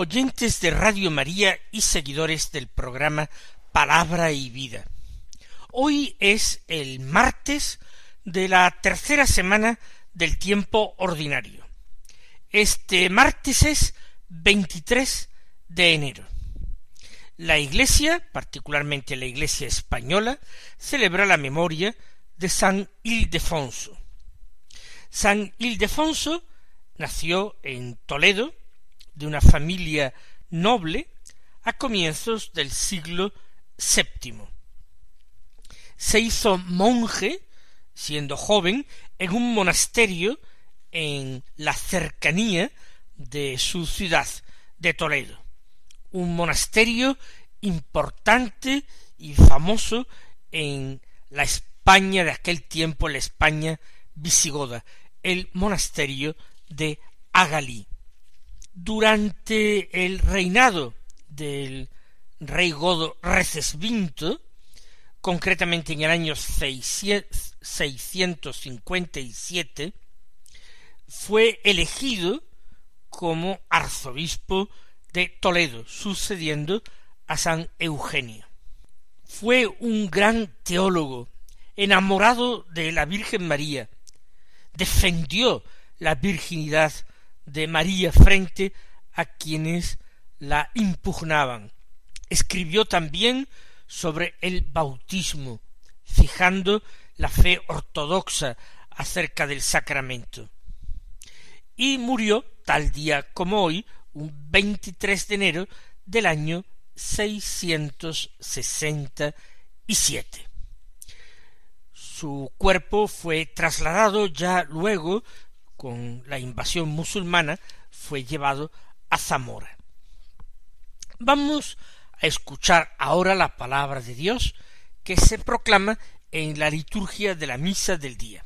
oyentes de Radio María y seguidores del programa Palabra y Vida. Hoy es el martes de la tercera semana del tiempo ordinario. Este martes es 23 de enero. La Iglesia, particularmente la Iglesia española, celebra la memoria de San Ildefonso. San Ildefonso nació en Toledo, de una familia noble, a comienzos del siglo VII. Se hizo monje, siendo joven, en un monasterio en la cercanía de su ciudad de Toledo. Un monasterio importante y famoso en la España de aquel tiempo, la España visigoda, el monasterio de Agalí. Durante el reinado del rey godo Recesvinto, concretamente en el año 657, fue elegido como arzobispo de Toledo, sucediendo a San Eugenio. Fue un gran teólogo, enamorado de la Virgen María, defendió la virginidad de María frente a quienes la impugnaban. Escribió también sobre el bautismo, fijando la fe ortodoxa acerca del sacramento. Y murió, tal día como hoy, un 23 de enero del año 667. Su cuerpo fue trasladado ya luego, con la invasión musulmana, fue llevado a Zamora. Vamos a escuchar ahora la palabra de Dios que se proclama en la liturgia de la misa del día.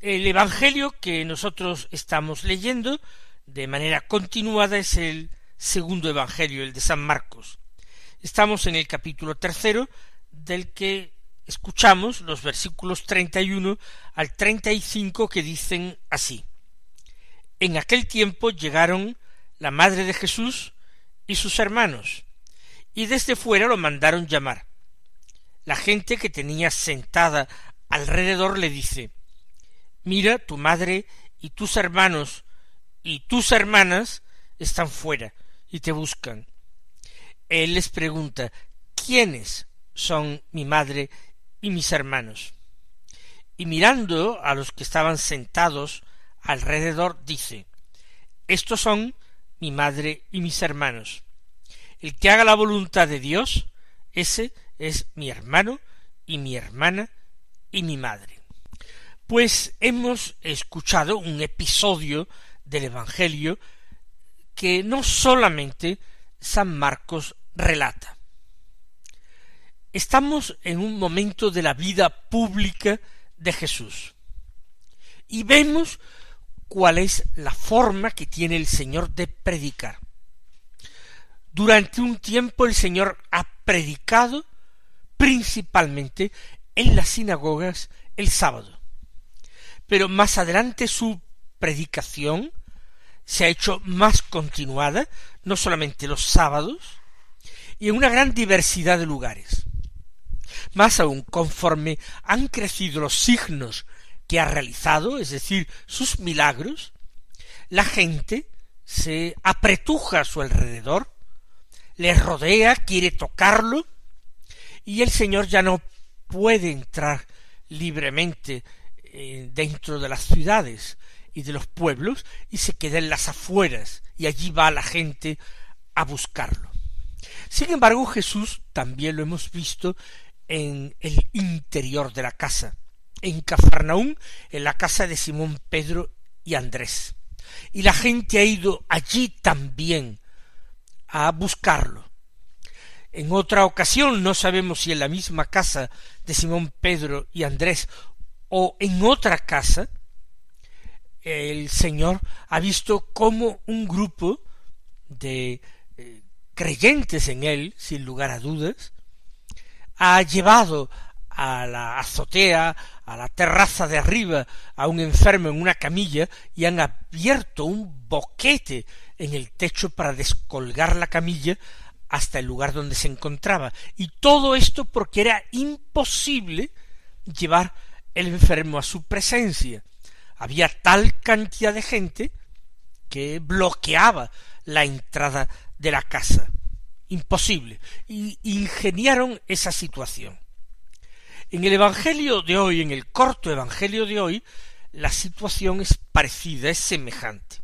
El Evangelio que nosotros estamos leyendo de manera continuada es el segundo Evangelio, el de San Marcos. Estamos en el capítulo tercero, del que escuchamos los versículos treinta y uno al treinta y cinco que dicen así. En aquel tiempo llegaron la madre de Jesús y sus hermanos, y desde fuera lo mandaron llamar. La gente que tenía sentada alrededor le dice Mira, tu madre y tus hermanos y tus hermanas están fuera y te buscan. Él les pregunta ¿Quiénes son mi madre y mis hermanos? Y mirando a los que estaban sentados alrededor, dice Estos son mi madre y mis hermanos. El que haga la voluntad de Dios, ese es mi hermano y mi hermana y mi madre. Pues hemos escuchado un episodio del Evangelio que no solamente San Marcos relata. Estamos en un momento de la vida pública de Jesús y vemos cuál es la forma que tiene el Señor de predicar. Durante un tiempo el Señor ha predicado principalmente en las sinagogas el sábado. Pero más adelante su predicación se ha hecho más continuada, no solamente los sábados, y en una gran diversidad de lugares. Más aún, conforme han crecido los signos que ha realizado, es decir, sus milagros, la gente se apretuja a su alrededor, le rodea, quiere tocarlo, y el Señor ya no puede entrar libremente eh, dentro de las ciudades y de los pueblos y se queda en las afueras y allí va la gente a buscarlo. Sin embargo, Jesús también lo hemos visto en el interior de la casa, en Cafarnaúm, en la casa de Simón Pedro y Andrés. Y la gente ha ido allí también a buscarlo. En otra ocasión, no sabemos si en la misma casa de Simón Pedro y Andrés o en otra casa, el Señor ha visto cómo un grupo de eh, creyentes en Él, sin lugar a dudas, ha llevado a la azotea, a la terraza de arriba, a un enfermo en una camilla y han abierto un boquete en el techo para descolgar la camilla hasta el lugar donde se encontraba. Y todo esto porque era imposible llevar el enfermo a su presencia. Había tal cantidad de gente que bloqueaba la entrada de la casa. Imposible. Y ingeniaron esa situación. En el Evangelio de hoy, en el corto Evangelio de hoy, la situación es parecida, es semejante.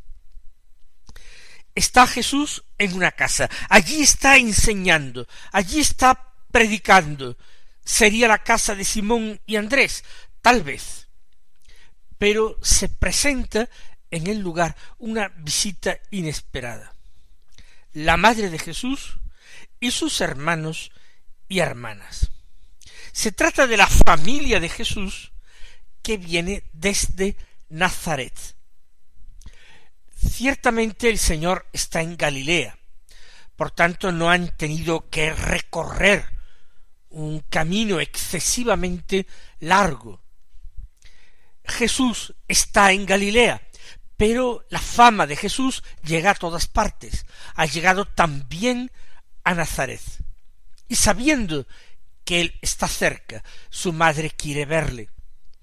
Está Jesús en una casa, allí está enseñando, allí está predicando. Sería la casa de Simón y Andrés, tal vez. Pero se presenta en el lugar una visita inesperada. La madre de Jesús y sus hermanos y hermanas. Se trata de la familia de Jesús que viene desde Nazaret. Ciertamente el Señor está en Galilea, por tanto no han tenido que recorrer un camino excesivamente largo. Jesús está en Galilea, pero la fama de Jesús llega a todas partes, ha llegado también a Nazaret. Y sabiendo que él está cerca, su madre quiere verle.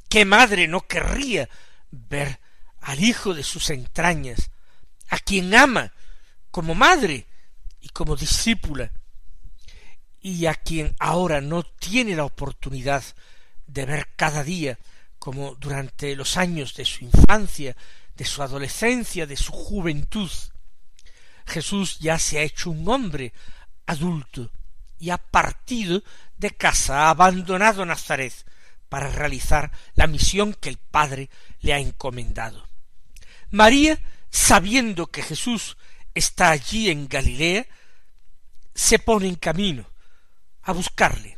¿Qué madre no querría ver al hijo de sus entrañas, a quien ama como madre y como discípula, y a quien ahora no tiene la oportunidad de ver cada día, como durante los años de su infancia, de su adolescencia, de su juventud. Jesús ya se ha hecho un hombre adulto y ha partido de casa, ha abandonado Nazaret para realizar la misión que el Padre le ha encomendado. María, sabiendo que Jesús está allí en Galilea, se pone en camino a buscarle.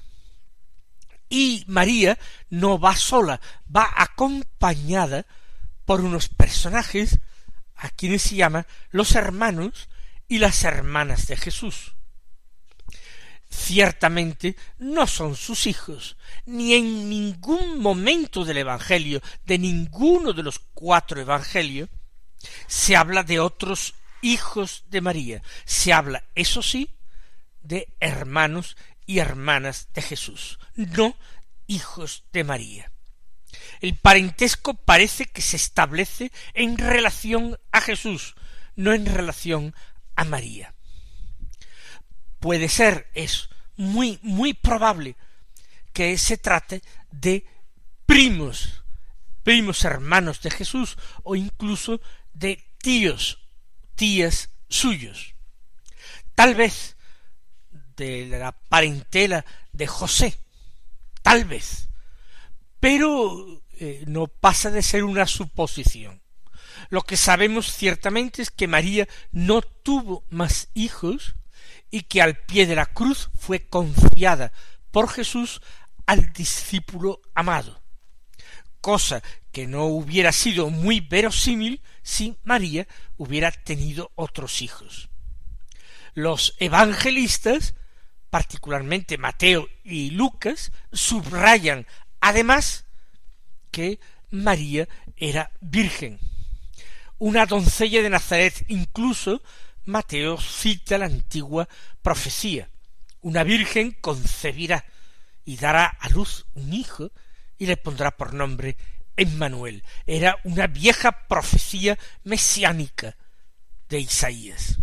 Y María no va sola, va acompañada por unos personajes a quienes se llama los hermanos y las hermanas de Jesús ciertamente no son sus hijos, ni en ningún momento del Evangelio, de ninguno de los cuatro Evangelios, se habla de otros hijos de María, se habla, eso sí, de hermanos y hermanas de Jesús, no hijos de María. El parentesco parece que se establece en relación a Jesús, no en relación a María puede ser, es muy, muy probable que se trate de primos, primos hermanos de Jesús o incluso de tíos, tías suyos. Tal vez de la parentela de José, tal vez, pero eh, no pasa de ser una suposición. Lo que sabemos ciertamente es que María no tuvo más hijos y que al pie de la cruz fue confiada por Jesús al discípulo amado, cosa que no hubiera sido muy verosímil si María hubiera tenido otros hijos. Los evangelistas, particularmente Mateo y Lucas, subrayan además que María era virgen. Una doncella de Nazaret incluso Mateo cita la antigua profecía. Una virgen concebirá y dará a luz un hijo y le pondrá por nombre Emmanuel. Era una vieja profecía mesiánica de Isaías.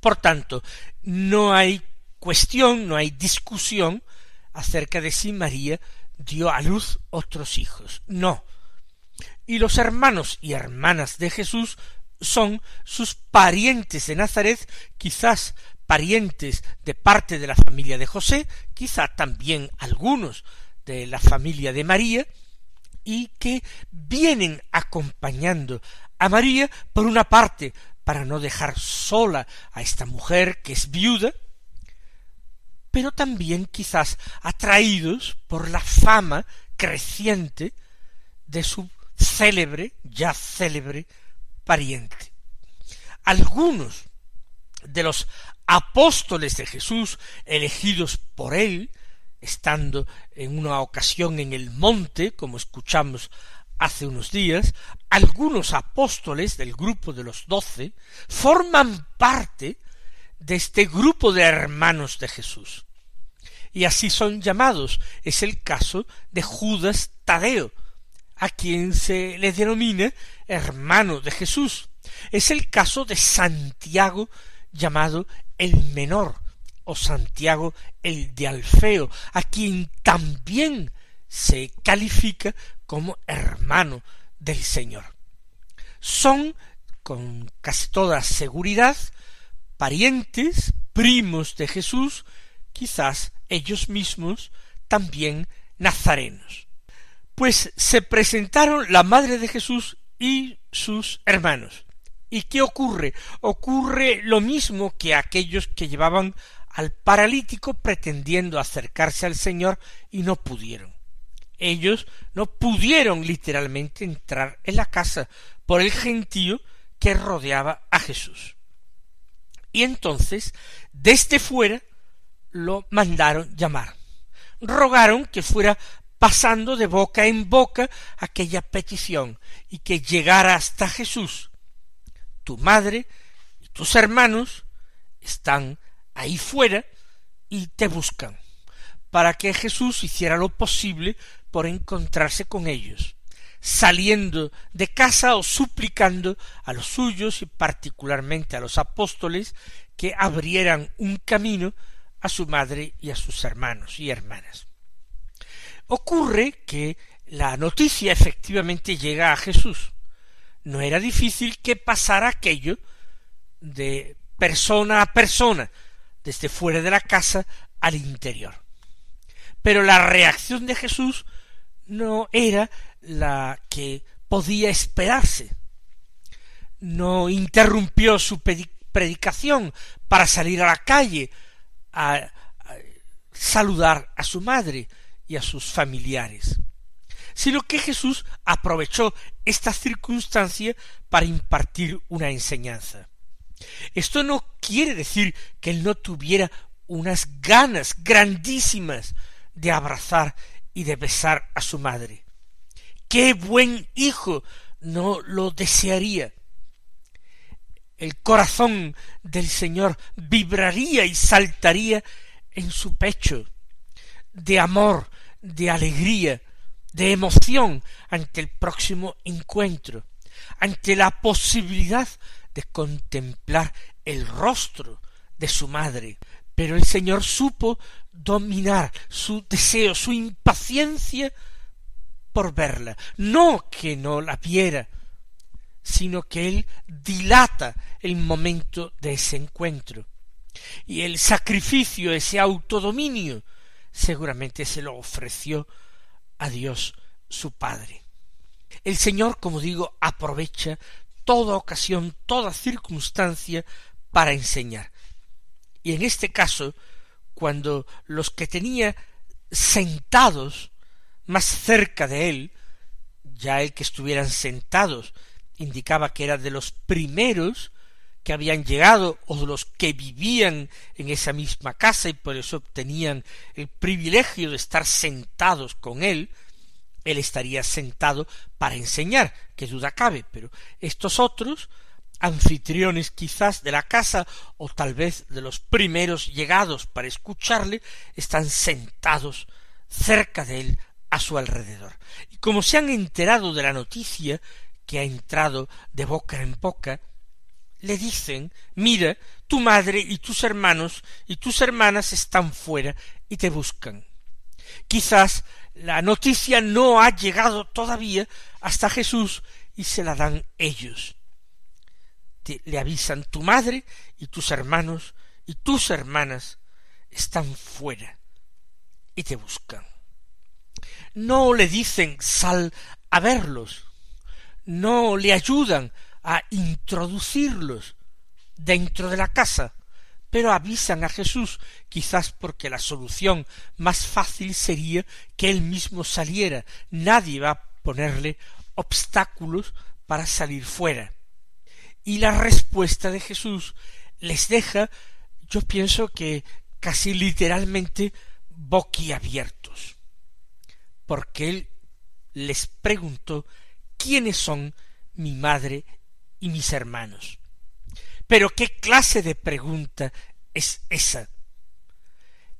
Por tanto, no hay cuestión, no hay discusión acerca de si María dio a luz otros hijos. No. Y los hermanos y hermanas de Jesús son sus parientes de Nazaret, quizás parientes de parte de la familia de José, quizá también algunos de la familia de María, y que vienen acompañando a María, por una parte, para no dejar sola a esta mujer que es viuda, pero también quizás atraídos por la fama creciente de su célebre, ya célebre, pariente. Algunos de los apóstoles de Jesús elegidos por él, estando en una ocasión en el monte, como escuchamos hace unos días, algunos apóstoles del grupo de los doce forman parte de este grupo de hermanos de Jesús. Y así son llamados. Es el caso de Judas Tadeo, a quien se le denomina hermano de Jesús. Es el caso de Santiago, llamado el menor, o Santiago el de Alfeo, a quien también se califica como hermano del Señor. Son, con casi toda seguridad, parientes, primos de Jesús, quizás ellos mismos también nazarenos. Pues se presentaron la madre de Jesús y sus hermanos. ¿Y qué ocurre? Ocurre lo mismo que aquellos que llevaban al paralítico pretendiendo acercarse al Señor y no pudieron. Ellos no pudieron literalmente entrar en la casa por el gentío que rodeaba a Jesús. Y entonces, desde fuera, lo mandaron llamar. Rogaron que fuera pasando de boca en boca aquella petición y que llegara hasta Jesús. Tu madre y tus hermanos están ahí fuera y te buscan, para que Jesús hiciera lo posible por encontrarse con ellos, saliendo de casa o suplicando a los suyos y particularmente a los apóstoles que abrieran un camino a su madre y a sus hermanos y hermanas. Ocurre que la noticia efectivamente llega a Jesús. No era difícil que pasara aquello de persona a persona, desde fuera de la casa al interior. Pero la reacción de Jesús no era la que podía esperarse. No interrumpió su predicación para salir a la calle a, saludar a su madre y a sus familiares, sino que Jesús aprovechó esta circunstancia para impartir una enseñanza. Esto no quiere decir que él no tuviera unas ganas grandísimas de abrazar y de besar a su madre. ¡Qué buen hijo! no lo desearía el corazón del Señor vibraría y saltaría en su pecho de amor, de alegría, de emoción ante el próximo encuentro, ante la posibilidad de contemplar el rostro de su madre. Pero el Señor supo dominar su deseo, su impaciencia por verla, no que no la viera, sino que él dilata el momento de ese encuentro. Y el sacrificio, ese autodominio, seguramente se lo ofreció a Dios su Padre. El Señor, como digo, aprovecha toda ocasión, toda circunstancia para enseñar. Y en este caso, cuando los que tenía sentados más cerca de él, ya el que estuvieran sentados indicaba que era de los primeros que habían llegado o de los que vivían en esa misma casa y por eso obtenían el privilegio de estar sentados con él, él estaría sentado para enseñar, que duda cabe, pero estos otros, anfitriones quizás de la casa o tal vez de los primeros llegados para escucharle, están sentados cerca de él a su alrededor. Y como se han enterado de la noticia que ha entrado de boca en boca, le dicen mira, tu madre y tus hermanos y tus hermanas están fuera y te buscan. Quizás la noticia no ha llegado todavía hasta Jesús y se la dan ellos. le avisan tu madre y tus hermanos y tus hermanas están fuera y te buscan. No le dicen sal a verlos, no le ayudan a introducirlos, dentro de la casa, pero avisan a Jesús, quizás porque la solución más fácil sería que él mismo saliera. Nadie va a ponerle obstáculos para salir fuera. Y la respuesta de Jesús les deja, yo pienso que casi literalmente boquiabiertos, porque él les preguntó quiénes son mi madre y mis hermanos. Pero ¿qué clase de pregunta es esa?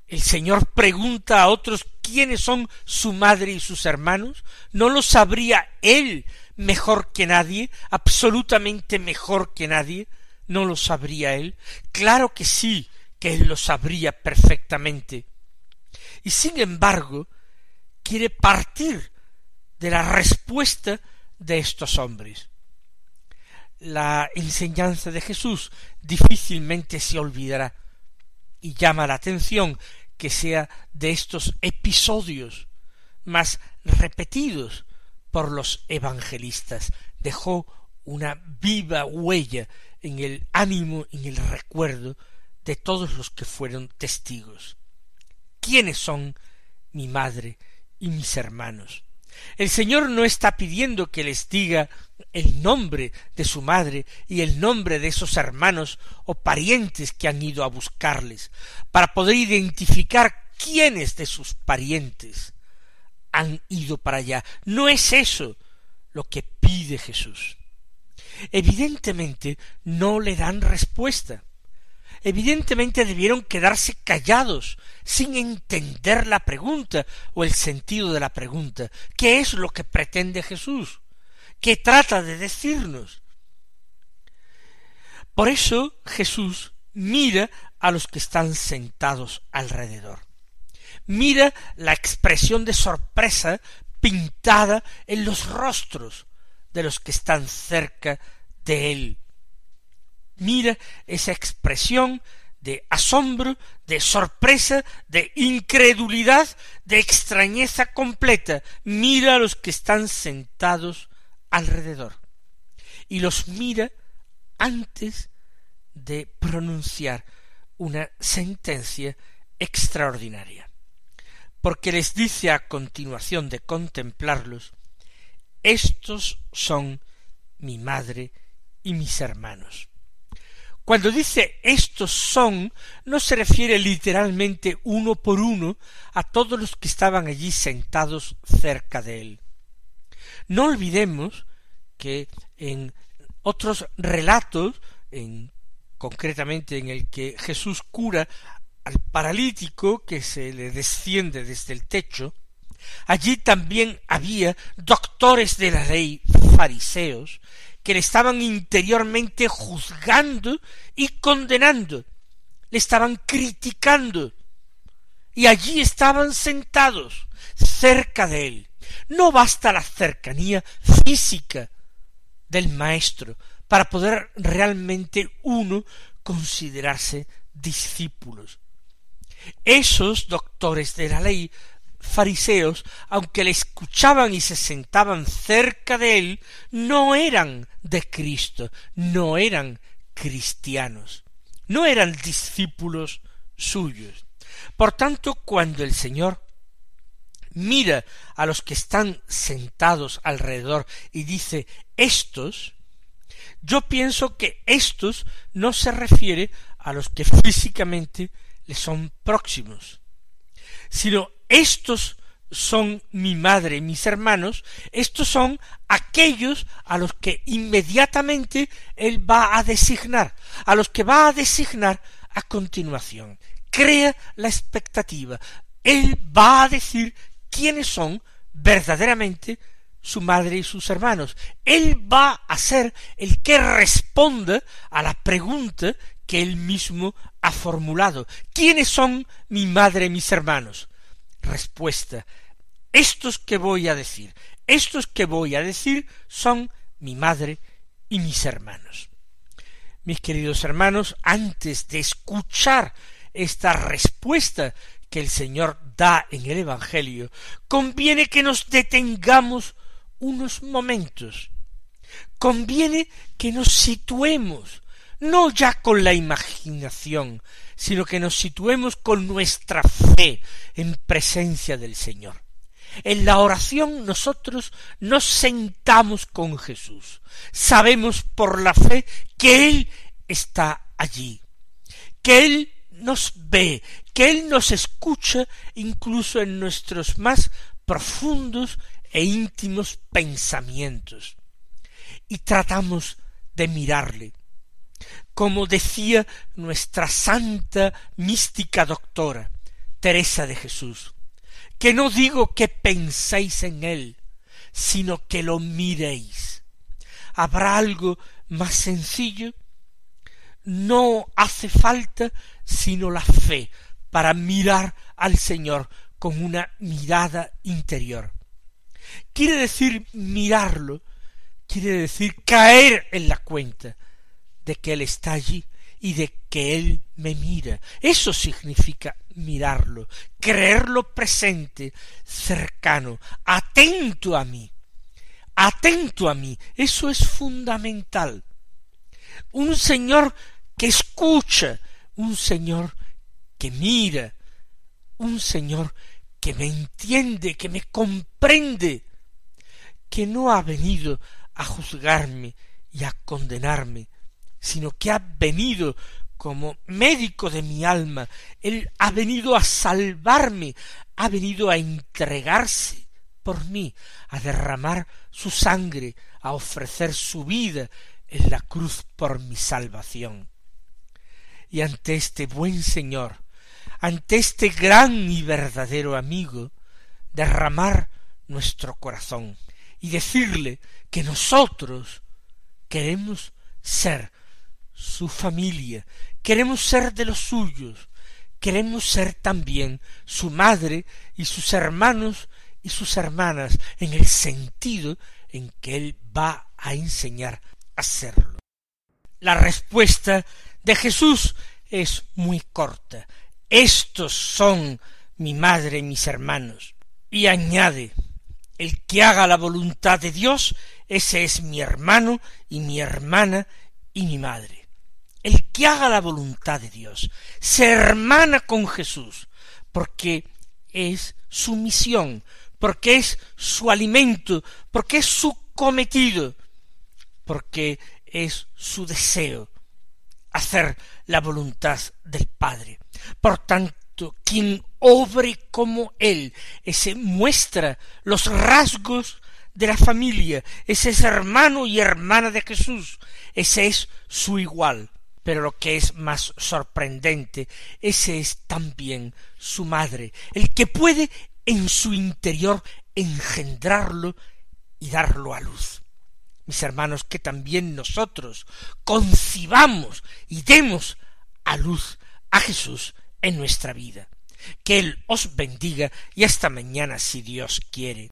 El Señor pregunta a otros quiénes son su madre y sus hermanos. ¿No lo sabría Él mejor que nadie? absolutamente mejor que nadie. ¿No lo sabría Él? Claro que sí, que Él lo sabría perfectamente. Y sin embargo, quiere partir de la respuesta de estos hombres. La enseñanza de Jesús difícilmente se olvidará y llama la atención que sea de estos episodios más repetidos por los evangelistas. Dejó una viva huella en el ánimo, en el recuerdo de todos los que fueron testigos. ¿Quiénes son mi madre y mis hermanos? El Señor no está pidiendo que les diga el nombre de su madre y el nombre de esos hermanos o parientes que han ido a buscarles, para poder identificar quiénes de sus parientes han ido para allá. No es eso lo que pide Jesús. Evidentemente no le dan respuesta evidentemente debieron quedarse callados, sin entender la pregunta o el sentido de la pregunta. ¿Qué es lo que pretende Jesús? ¿Qué trata de decirnos? Por eso Jesús mira a los que están sentados alrededor. Mira la expresión de sorpresa pintada en los rostros de los que están cerca de él mira esa expresión de asombro, de sorpresa, de incredulidad, de extrañeza completa. Mira a los que están sentados alrededor. Y los mira antes de pronunciar una sentencia extraordinaria. Porque les dice a continuación de contemplarlos, estos son mi madre y mis hermanos. Cuando dice estos son, no se refiere literalmente uno por uno a todos los que estaban allí sentados cerca de él. No olvidemos que en otros relatos, en, concretamente en el que Jesús cura al paralítico que se le desciende desde el techo, allí también había doctores de la ley fariseos que le estaban interiormente juzgando y condenando, le estaban criticando, y allí estaban sentados, cerca de él. No basta la cercanía física del maestro para poder realmente uno considerarse discípulos. Esos doctores de la ley fariseos, aunque le escuchaban y se sentaban cerca de él, no eran de Cristo, no eran cristianos, no eran discípulos suyos. Por tanto, cuando el Señor mira a los que están sentados alrededor y dice estos, yo pienso que estos no se refiere a los que físicamente le son próximos, sino estos son mi madre mis hermanos, estos son aquellos a los que inmediatamente él va a designar, a los que va a designar a continuación. Crea la expectativa. Él va a decir quiénes son verdaderamente su madre y sus hermanos. Él va a ser el que responda a la pregunta que él mismo ha formulado. ¿Quiénes son mi madre y mis hermanos? Respuesta. Estos que voy a decir, estos que voy a decir son mi madre y mis hermanos. Mis queridos hermanos, antes de escuchar esta respuesta que el Señor da en el Evangelio, conviene que nos detengamos unos momentos. Conviene que nos situemos, no ya con la imaginación, sino que nos situemos con nuestra fe en presencia del Señor. En la oración nosotros nos sentamos con Jesús. Sabemos por la fe que Él está allí, que Él nos ve, que Él nos escucha incluso en nuestros más profundos e íntimos pensamientos. Y tratamos de mirarle. Como decía nuestra santa mística doctora, Teresa de Jesús, que no digo que penséis en él, sino que lo miréis. ¿Habrá algo más sencillo? No hace falta sino la fe para mirar al Señor con una mirada interior. Quiere decir mirarlo, quiere decir caer en la cuenta de que Él está allí y de que Él me mira. Eso significa mirarlo, creerlo presente, cercano, atento a mí, atento a mí. Eso es fundamental. Un Señor que escucha, un Señor que mira, un Señor que me entiende, que me comprende, que no ha venido a juzgarme y a condenarme, sino que ha venido como médico de mi alma, Él ha venido a salvarme, ha venido a entregarse por mí, a derramar su sangre, a ofrecer su vida en la cruz por mi salvación. Y ante este buen Señor, ante este gran y verdadero amigo, derramar nuestro corazón y decirle que nosotros queremos ser su familia, queremos ser de los suyos, queremos ser también su madre y sus hermanos y sus hermanas en el sentido en que él va a enseñar a serlo. La respuesta de Jesús es muy corta. Estos son mi madre y mis hermanos. Y añade, el que haga la voluntad de Dios, ese es mi hermano y mi hermana y mi madre el que haga la voluntad de Dios, se hermana con Jesús, porque es su misión, porque es su alimento, porque es su cometido, porque es su deseo hacer la voluntad del Padre. Por tanto, quien obre como Él, ese muestra los rasgos de la familia, ese es hermano y hermana de Jesús, ese es su igual. Pero lo que es más sorprendente, ese es también su madre, el que puede en su interior engendrarlo y darlo a luz. Mis hermanos, que también nosotros concibamos y demos a luz a Jesús en nuestra vida. Que Él os bendiga y hasta mañana si Dios quiere.